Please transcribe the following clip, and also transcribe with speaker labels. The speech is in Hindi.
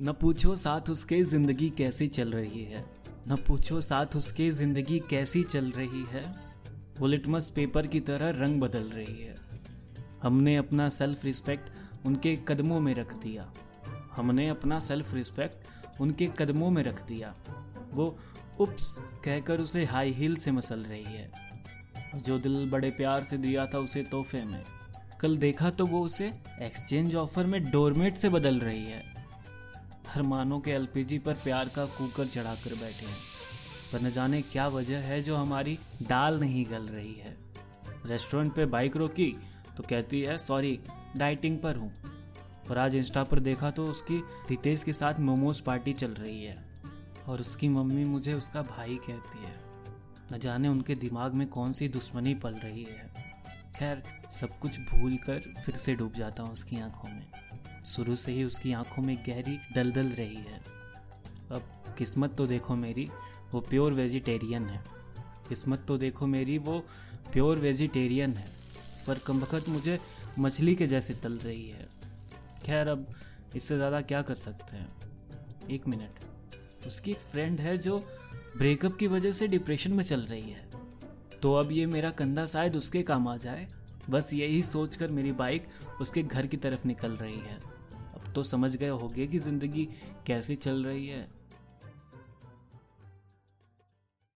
Speaker 1: न पूछो साथ उसके ज़िंदगी कैसी चल रही है। न पूछो साथ उसके ज़िंदगी कैसी चल रही है। वो लिटमस पेपर की तरह रंग बदल रही है। हमने अपना सेल्फ रिस्पेक्ट उनके कदमों में रख दिया। हमने अपना सेल्फ रिस्पेक्ट उनके कदमों में रख दिया। वो उप्स कहकर उसे हाई हील से मसल रही है। जो दिल बड़े प्यार से दिया था उसे तोहफे में। कल देखा तो वो उसे एक्सचेंज ऑफ़र में डोरमेट से बदल रही है। हरमानों के एलपीजी पर प्यार का कुकर चढ़ा कर बैठे हैं। पर न जाने क्या वजह है जो हमारी दाल नहीं गल रही है। रेस्टोरेंट पे बाइक रोकी तो कहती है, सॉरी, डाइटिंग पर हूँ। पर आज इंस्टा पर देखा तो उसकी रितेश के साथ मोमोज पार्टी चल रही है। और उसकी मम्मी मुझे उसका भाई कहती है। न जाने उनके दिमाग में कौन सी दुश्मनी पल रही है। खैर, सब कुछ भूल कर फिर से डूब जाता हूँ उसकी आँखों में। शुरू से ही उसकी आँखों में गहरी दलदल रही है। अब किस्मत तो देखो मेरी, वो प्योर वेजिटेरियन है। किस्मत तो देखो मेरी, वो प्योर वेजिटेरियन है। पर कम वक्त मुझे मछली के जैसे तल रही है। खैर, अब इससे ज़्यादा क्या कर सकते हैं? एक मिनट। उसकी एक फ्रेंड है जो ब्रेकअप की वजह से डिप्रेशन में चल रही है। तो अब ये मेरा कंधा शायद उसके काम आ जाए। बस यही सोचकर मेरी बाइक उसके घर की तरफ़ निकल रही है। अब तो समझ गए होगे कि ज़िंदगी कैसे चल रही है।